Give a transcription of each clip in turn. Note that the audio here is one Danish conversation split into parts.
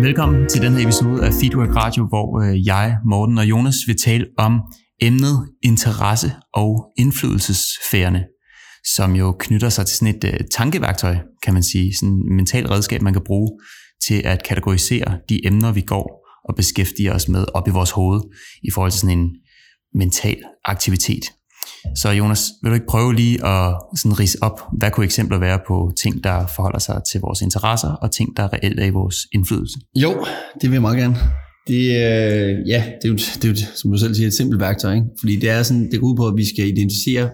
Velkommen til den her episode af Feedwork Radio, hvor øh, jeg, Morten og Jonas vil tale om emnet interesse og indflydelsesfærene, som jo knytter sig til sådan et uh, tankeværktøj, kan man sige, sådan et mentalt redskab, man kan bruge til at kategorisere de emner, vi går og beskæftiger os med op i vores hoved i forhold til sådan en mental aktivitet. Så Jonas, vil du ikke prøve lige at sådan rise op, hvad kunne eksempler være på ting, der forholder sig til vores interesser, og ting, der reelt er i vores indflydelse? Jo, det vil jeg meget gerne. Det, øh, ja, det er, jo, det er jo, som du selv siger, et simpelt værktøj. Ikke? Fordi det er sådan, det går ud på, at vi skal identificere,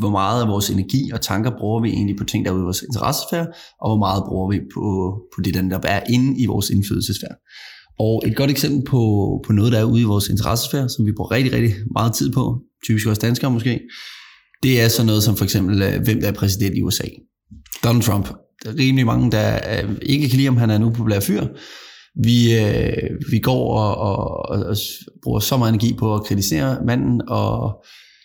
hvor meget af vores energi og tanker bruger vi egentlig på ting, der er ude i vores interessesfære, og hvor meget bruger vi på, på det, der er inde i vores indflydelsesfære. Og et godt eksempel på, på noget, der er ude i vores interessesfære, som vi bruger rigtig, rigtig meget tid på, typisk også danskere måske, det er sådan noget som for eksempel, øh, hvem der er præsident i USA. Donald Trump. Der er rimelig mange, der øh, ikke kan lide, om han er en upopulær fyr. Vi, øh, vi går og, og, og bruger så meget energi på at kritisere manden, og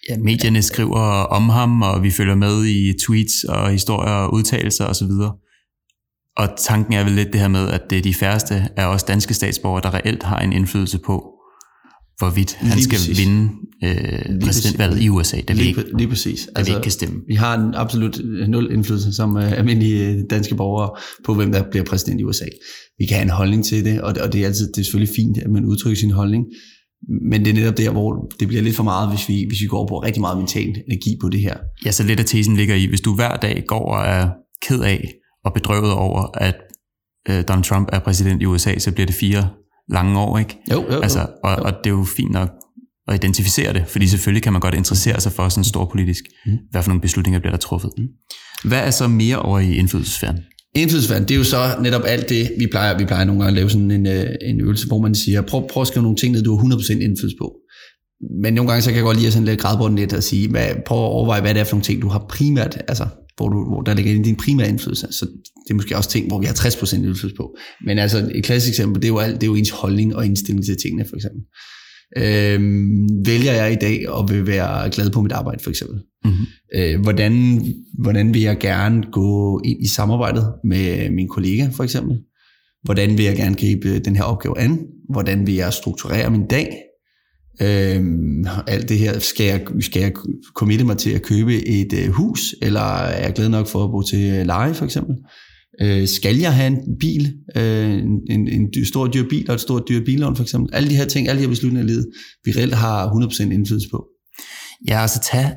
Ja, medierne skriver om ham, og vi følger med i tweets og historier og udtalelser osv. Og tanken er vel lidt det her med, at det er de færreste af os danske statsborgere, der reelt har en indflydelse på, hvorvidt han lige skal præcis. vinde øh, præsidentvalget i USA. Det lige, ikke, lige præcis. Altså, ikke kan stemme. Vi har en absolut nul indflydelse som uh, almindelige øh, danske borgere på, hvem der bliver præsident i USA. Vi kan have en holdning til det, og det, og det er altid det er selvfølgelig fint, at man udtrykker sin holdning. Men det er netop der, hvor det bliver lidt for meget, hvis vi, hvis vi går på rigtig meget mental energi på det her. Ja, så lidt af tesen ligger i, hvis du hver dag går og er ked af og bedrøvet over, at øh, Donald Trump er præsident i USA, så bliver det fire lange år, ikke? Jo, jo, jo. Altså, og, og det er jo fint nok at identificere det, fordi selvfølgelig kan man godt interessere sig for sådan stor politisk, mm. hvad for nogle beslutninger bliver der truffet. Mm. Hvad er så mere over i indflydelsesfæren? Indflydelsesfæren, det er jo så netop alt det, vi plejer, vi plejer nogle gange at lave sådan en, øh, en øvelse, hvor man siger, prøv, prøv at skrive nogle ting ned, du har 100% indflydelse på. Men nogle gange så kan jeg godt lide at sådan lidt græde på lidt og sige, hvad, prøv at overveje, hvad det er for nogle ting, du har primært, altså hvor, du, hvor der ligger din primære indflydelse. Så det er måske også ting, hvor vi har 60% indflydelse på. Men altså et klassisk eksempel, det er jo, alt, det er jo ens holdning og indstilling til tingene, for eksempel. Øhm, vælger jeg i dag og vil være glad på mit arbejde, for eksempel? Mm-hmm. Øh, hvordan, hvordan vil jeg gerne gå ind i samarbejdet med min kollega, for eksempel? Hvordan vil jeg gerne gribe den her opgave an? Hvordan vil jeg strukturere min dag? Øhm, alt det her, skal jeg, skal jeg committe mig til at købe et øh, hus, eller er jeg glad nok for at bo til leje for eksempel? Øh, skal jeg have en bil, øh, en, en stor dyr bil og et stort dyr billån for eksempel? Alle de her ting, alle de her beslutninger i livet, vi reelt har 100% indflydelse på. Ja, altså tag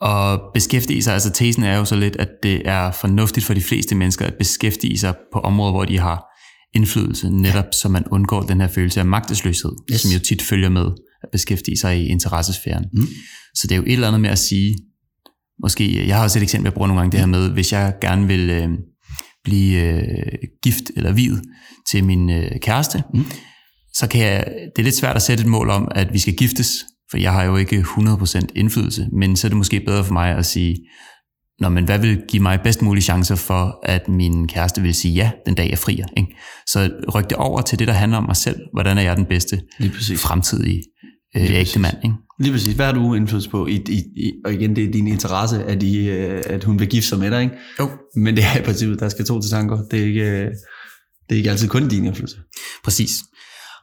og beskæftige sig, altså tesen er jo så lidt, at det er fornuftigt for de fleste mennesker at beskæftige sig på områder, hvor de har indflydelse, netop så man undgår den her følelse af magtesløshed, yes. som jo tit følger med at beskæftige sig i interessesfæren. Mm. Så det er jo et eller andet med at sige, måske, jeg har også et eksempel, jeg bruger nogle gange det her med, hvis jeg gerne vil øh, blive øh, gift eller vid til min øh, kæreste, mm. så kan jeg, det er lidt svært at sætte et mål om, at vi skal giftes, for jeg har jo ikke 100% indflydelse, men så er det måske bedre for mig at sige, Nå, men hvad vil give mig bedst mulige chancer for, at min kæreste vil sige ja, den dag jeg frier? Ikke? Så ryk det over til det, der handler om mig selv. Hvordan er jeg den bedste fremtidige øh, ægte mand? Ikke? Lige præcis. Hvad har du indflydelse på? I, i, i, og igen, det er din interesse, at, I, øh, at hun vil gifte sig med dig. Ikke? Jo. Men det er i princippet, der skal to til tanker. Det er ikke, øh, det er ikke altid kun din indflydelse. Præcis.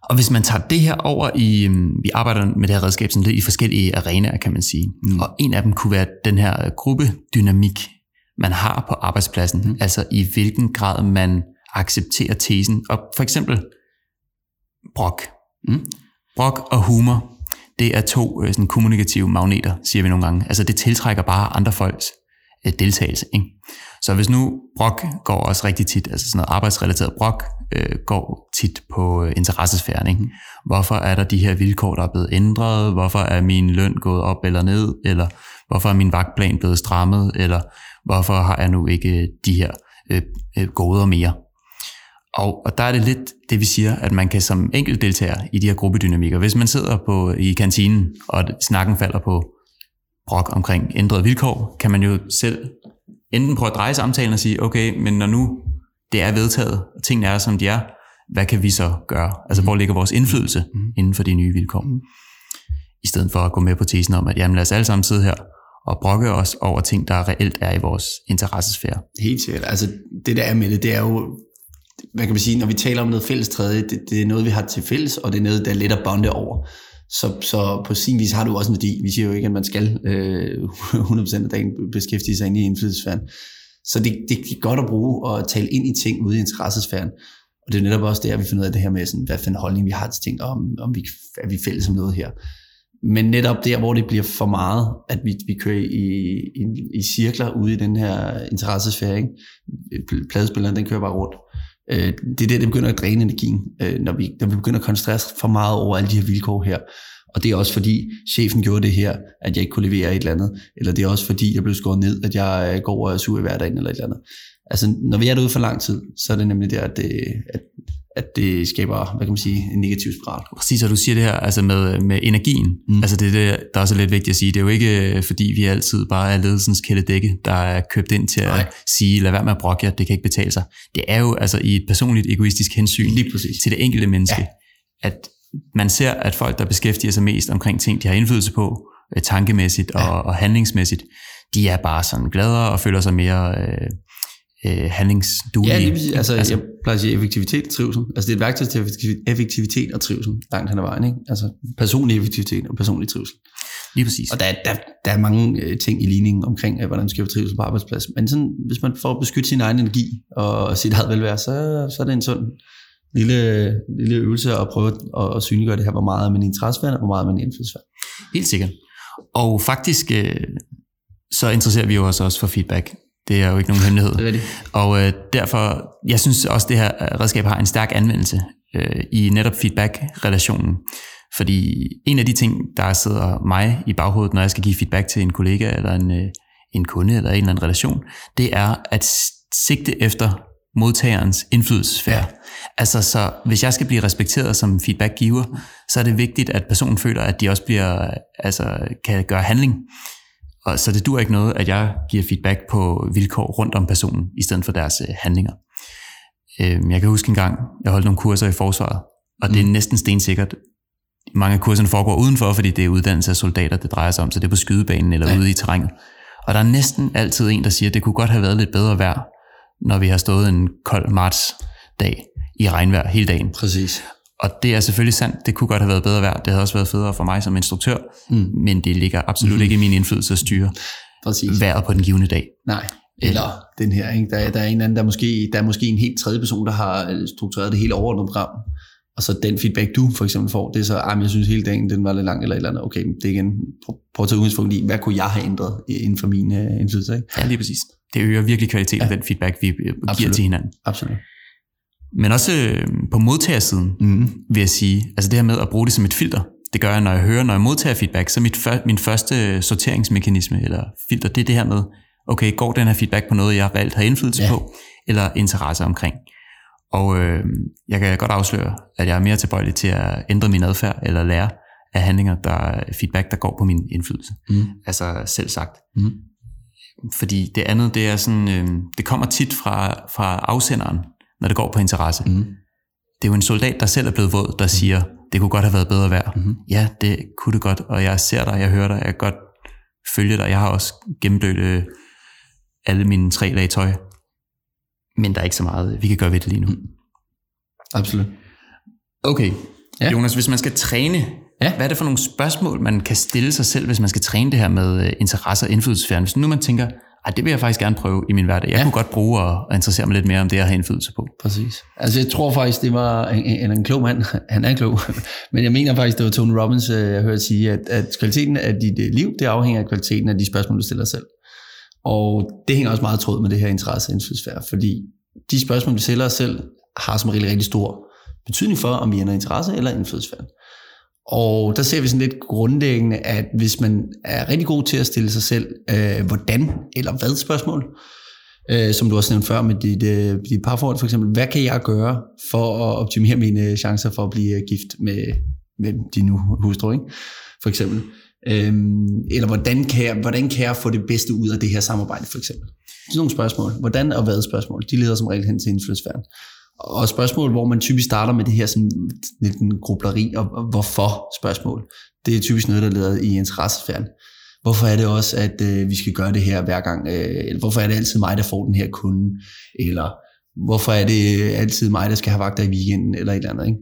Og hvis man tager det her over i, øhm, vi arbejder med det her redskab sådan lidt i forskellige arenaer, kan man sige. Mm. Og en af dem kunne være den her gruppedynamik, man har på arbejdspladsen. Mm. Altså i hvilken grad man accepterer tesen. Og for eksempel brok. Mm. Brok og humor, det er to øh, sådan, kommunikative magneter, siger vi nogle gange. Altså det tiltrækker bare andre folks øh, deltagelse. Ikke? Så hvis nu brok går også rigtig tit, altså sådan noget arbejdsrelateret brok, øh, går tit på øh, interessesfæren. Ikke? Hvorfor er der de her vilkår, der er blevet ændret? Hvorfor er min løn gået op eller ned? Eller hvorfor er min vagtplan blevet strammet? Eller hvorfor har jeg nu ikke øh, de her øh, øh, goder mere? Og, og der er det lidt det, vi siger, at man kan som enkelt deltager i de her gruppedynamikker, hvis man sidder på i kantinen, og snakken falder på brok omkring ændrede vilkår, kan man jo selv enten prøve at dreje samtalen og sige, okay, men når nu det er vedtaget, og tingene er, som de er, hvad kan vi så gøre? Altså, hvor ligger vores indflydelse mm. inden for de nye vilkår? Mm. I stedet for at gå med på tesen om, at jamen, lad os alle sammen sidde her og brokke os over ting, der reelt er i vores interessesfære. Helt sikkert. Altså, det der er med det, det er jo, hvad kan man sige, når vi taler om noget fælles træde, det, det er noget, vi har til fælles, og det er noget, der er let at bonde over. Så, så på sin vis har du også en værdi. Vi siger jo ikke, at man skal øh, 100% af dagen beskæftige sig ind i indflydelsesfæren. Så det, det er godt at bruge og tale ind i ting ude i interessesfæren. Og det er netop også der, vi finder ud af det her med, sådan, hvad for en holdning vi har til ting, og om, om vi, er vi fælles om noget her. Men netop der, hvor det bliver for meget, at vi, vi kører i, i, i cirkler ude i den her interessesfære, ikke? pladespilleren den kører bare rundt. Øh, det er der, det begynder at dræne energien, øh, når, vi, når vi begynder at koncentrere os for meget over alle de her vilkår her. Og det er også fordi, chefen gjorde det her, at jeg ikke kunne levere et eller andet. Eller det er også fordi, jeg blev skåret ned, at jeg øh, går og er sur i hverdagen eller et eller andet. Altså, når vi er derude for lang tid, så er det nemlig der, at det, at, at det skaber, hvad kan man sige, en negativ spiral. Præcis, og du siger det her altså med, med energien. Mm. Altså det, det, der er også lidt vigtigt at sige. Det er jo ikke, øh, fordi vi altid bare er ledelsens kæledække, der er købt ind til Nej. at sige, lad være med at brokke jer, det kan ikke betale sig. Det er jo altså i et personligt egoistisk hensyn Lige præcis. til det enkelte menneske, ja. at man ser, at folk, der beskæftiger sig mest omkring ting, de har indflydelse på, øh, tankemæssigt og, ja. og handlingsmæssigt, de er bare sådan gladere og føler sig mere øh, øh, handlingsduelige. Ja, lige præcis. Altså, altså, jeg plejer at sige effektivitet og trivsel. Altså, det er et værktøj til effektivitet og trivsel langt hen ad vejen. Ikke? Altså, personlig effektivitet og personlig trivsel. Lige præcis. Og der, der, der er mange øh, ting i ligningen omkring, øh, hvordan man skal trivsel på arbejdsplads. Men sådan, hvis man får beskyttet sin egen energi og sit eget velvære, så, så er det en sund lille, lille øvelse at prøve at, at synliggøre det her, hvor meget er man interessefærd, og hvor meget er man indflydelsesværd. Helt sikkert. Og faktisk, øh, så interesserer vi os også for feedback. Det er jo ikke nogen hemmelighed. Det er det. Og øh, derfor, jeg synes også, det her redskab har en stærk anvendelse øh, i netop feedback-relationen. Fordi en af de ting, der sidder mig i baghovedet, når jeg skal give feedback til en kollega eller en, øh, en kunde eller en eller anden relation, det er at sigte efter modtagerens indflydelsesfærd. Ja. Altså, så hvis jeg skal blive respekteret som feedbackgiver, så er det vigtigt, at personen føler, at de også bliver, altså, kan gøre handling. Og så det dur ikke noget, at jeg giver feedback på vilkår rundt om personen, i stedet for deres øh, handlinger. Øh, jeg kan huske en gang, jeg holdt nogle kurser i forsvaret, og det er mm. næsten stensikkert. Mange af kurserne foregår udenfor, fordi det er uddannelse af soldater, det drejer sig om, så det er på skydebanen eller ja. ude i terrænet. Og der er næsten altid en, der siger, at det kunne godt have været lidt bedre vejr, når vi har stået en kold marts dag i regnvejr hele dagen. Præcis. Og det er selvfølgelig sandt, det kunne godt have været bedre vejr. Det havde også været federe for mig som instruktør, mm. men det ligger absolut mm. ikke i min indflydelse at styre Præcis. vejret på den givende dag. Nej, eller den her, ikke? Der, der er en anden, der måske, der er måske en helt tredje person, der har struktureret det hele overordnede program, og så den feedback, du for eksempel får, det er så, at jeg synes hele dagen, den var lidt lang eller et eller andet. Okay, det er igen, prøv at tage udgangspunkt i, hvad kunne jeg have ændret inden for min uh, indflydelse? Ikke? Ja, lige præcis. Det øger virkelig kvaliteten ja. af den feedback, vi giver Absolut. til hinanden. Absolut. Men også øh, på modtagersiden, mm. vil jeg sige, altså det her med at bruge det som et filter, det gør jeg, når jeg hører, når jeg modtager feedback, så mit før, min første sorteringsmekanisme eller filter, det er det her med, okay, går den her feedback på noget, jeg valgt har indflydelse ja. på, eller interesse omkring. Og øh, jeg kan godt afsløre, at jeg er mere tilbøjelig til at ændre min adfærd, eller lære af handlinger, der er feedback, der går på min indflydelse. Mm. Altså selv sagt. Mm. Fordi det andet, det er sådan, øh, det kommer tit fra, fra afsenderen, når det går på interesse. Mm. Det er jo en soldat, der selv er blevet våd, der mm. siger, det kunne godt have været bedre værd. Mm. Ja, det kunne det godt, og jeg ser dig, jeg hører dig, jeg kan godt følge dig. Jeg har også gennemblødt øh, alle mine tre lag tøj. Men der er ikke så meget, vi kan gøre ved det lige nu. Mm. Absolut. Okay, ja. Jonas, hvis man skal træne, ja. hvad er det for nogle spørgsmål, man kan stille sig selv, hvis man skal træne det her med øh, interesse og indflydelsesfærd? Hvis nu man tænker, ej, det vil jeg faktisk gerne prøve i min hverdag. Jeg ja. kunne godt bruge at, interessere mig lidt mere om det, jeg har indflydelse på. Præcis. Altså jeg tror faktisk, det var en, en, en klog mand. Han er klog. Men jeg mener faktisk, det var Tony Robbins, øh, jeg hørte sige, at, at kvaliteten af dit øh, liv, det afhænger af kvaliteten af de spørgsmål, du stiller selv. Og det hænger også meget tråd med det her interesse og fordi de spørgsmål, vi stiller os selv, har som regel rigtig stor betydning for, om vi ender interesse eller indflydelsesfærd. Og der ser vi sådan lidt grundlæggende, at hvis man er rigtig god til at stille sig selv, øh, hvordan eller hvad spørgsmål, øh, som du også nævnte før med dit, øh, dit parforhold for eksempel, hvad kan jeg gøre for at optimere mine chancer for at blive øh, gift med, med din nu hustru, ikke? for eksempel. Øhm, eller hvordan kan, jeg, hvordan kan jeg få det bedste ud af det her samarbejde, for eksempel. Sådan nogle spørgsmål. Hvordan og hvad spørgsmål, de leder som regel hen til indflydelsesfærden. Og spørgsmål, hvor man typisk starter med det her sådan lidt en grubleri og, og hvorfor spørgsmål. Det er typisk noget, der leder i interessesfæren. Hvorfor er det også, at øh, vi skal gøre det her hver gang? Øh, eller hvorfor er det altid mig, der får den her kunde? Eller hvorfor er det altid mig, der skal have vagter i weekenden, eller et eller andet, ikke?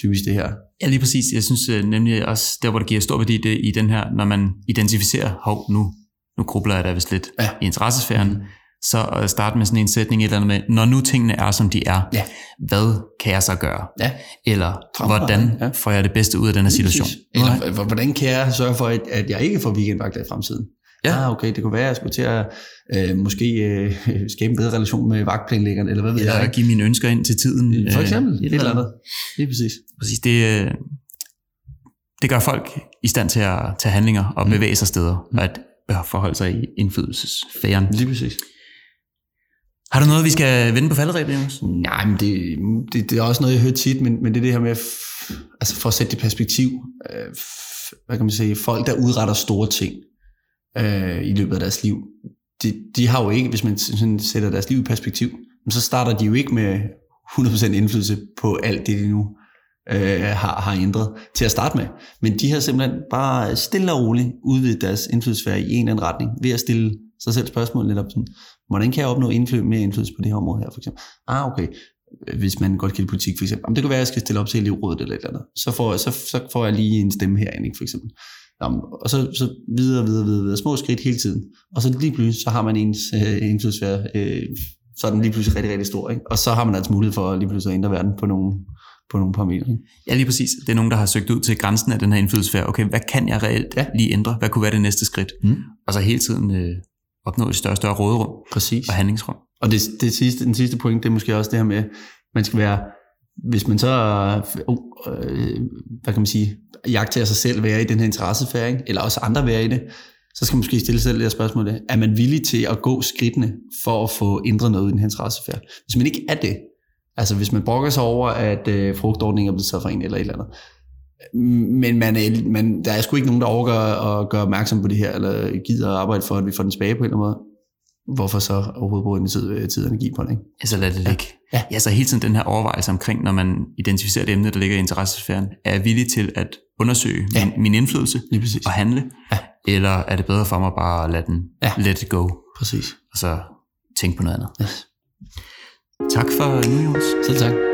Typisk det her. Ja, lige præcis. Jeg synes øh, nemlig også, der hvor det giver stor værdi det, i den her, når man identificerer, hov, nu, nu grubler jeg da vist lidt Ja. i interessesfæren, mm. Så at starte med sådan en sætning et eller andet med, når nu tingene er, som de er, Ja. hvad kan jeg så gøre? Ja. Eller Fremragende, hvordan ja. får jeg det bedste ud af den her situation? Eller hvordan kan jeg sørge for, at, jeg ikke får weekendvagter i fremtiden? Ja. Ah, okay, det kunne være, at jeg skulle til at øh, måske øh, skabe en bedre relation med vagtplanlæggeren, eller hvad ved jeg. Eller give mine ønsker ind til tiden. For øh, eksempel, et eller andet. Lige præcis. Præcis, det, øh, det gør folk i stand til at tage handlinger og Mm. bevæge sig steder, og at forholde sig i indflydelsesfæren. Lige præcis. Har du noget, vi skal vende på falderæbet, Jonas? Nej, men det, det, det er også noget, jeg hører tit, men, men det er det her med, altså for at sætte det i perspektiv, øh, hvad kan man sige, folk, der udretter store ting øh, i løbet af deres liv, de, de har jo ikke, hvis man sådan sætter deres liv i perspektiv, så starter de jo ikke med 100% indflydelse på alt det, de nu øh, har, har ændret til at starte med. Men de har simpelthen bare stille og roligt udvidet deres indflydelsesfære i en eller anden retning, ved at stille sig selv spørgsmål lidt op sådan, hvordan kan jeg opnå indflydelse, mere indflydelse på det her område her, for eksempel? Ah, okay, hvis man godt kan lide politik, for eksempel. Jamen, det kan være, at jeg skal stille op til elevrådet eller et eller andet. Så får, så, så får jeg lige en stemme herinde, ikke, for eksempel. Jamen, og så, så videre, videre, videre, videre, små skridt hele tiden. Og så lige pludselig, så har man ens øh, indflydelsesfære, øh, så er den lige pludselig rigtig, rigtig stor. Ikke? Og så har man altså mulighed for lige pludselig at ændre verden på nogle, på nogle parametre. Ikke? Ja, lige præcis. Det er nogen, der har søgt ud til grænsen af den her indflydelsesfære. Okay, hvad kan jeg reelt Ja. ja. lige ændre? Hvad kunne være det næste skridt? Mm. Og så hele tiden øh, opnå et større større råderum Præcis. og handlingsrum. Og det, det sidste, den sidste point, det er måske også det her med, man skal være, hvis man så, uh, øh, hvad kan man sige, jagter sig selv være i den her interessefæring, eller også andre være i det, så skal man måske stille sig selv det her spørgsmål, er man villig til at gå skridtene for at få ændret noget i den her interessefære? Hvis man ikke er det, altså hvis man brokker sig over, at øh, frugtordningen er blevet taget fra en eller et eller andet, men man er, man, der er sgu ikke nogen, der overgår at gøre opmærksom på det her, eller gider at arbejde for, at vi får den tilbage på en eller anden måde hvorfor så overhovedet bruge tid, tid og energi på det? Ikke? Altså lad det ligge. Ja. ja, så hele tiden den her overvejelse omkring, når man identificerer et emne, der ligger i interessesfæren, er jeg villig til at undersøge Ja. ja. min, min indflydelse og handle? Ja. Eller er det bedre for mig bare at lade den Ja. let it go, Præcis. og så tænke på noget andet? Yes. Tak for nu, Jonas. Selv tak.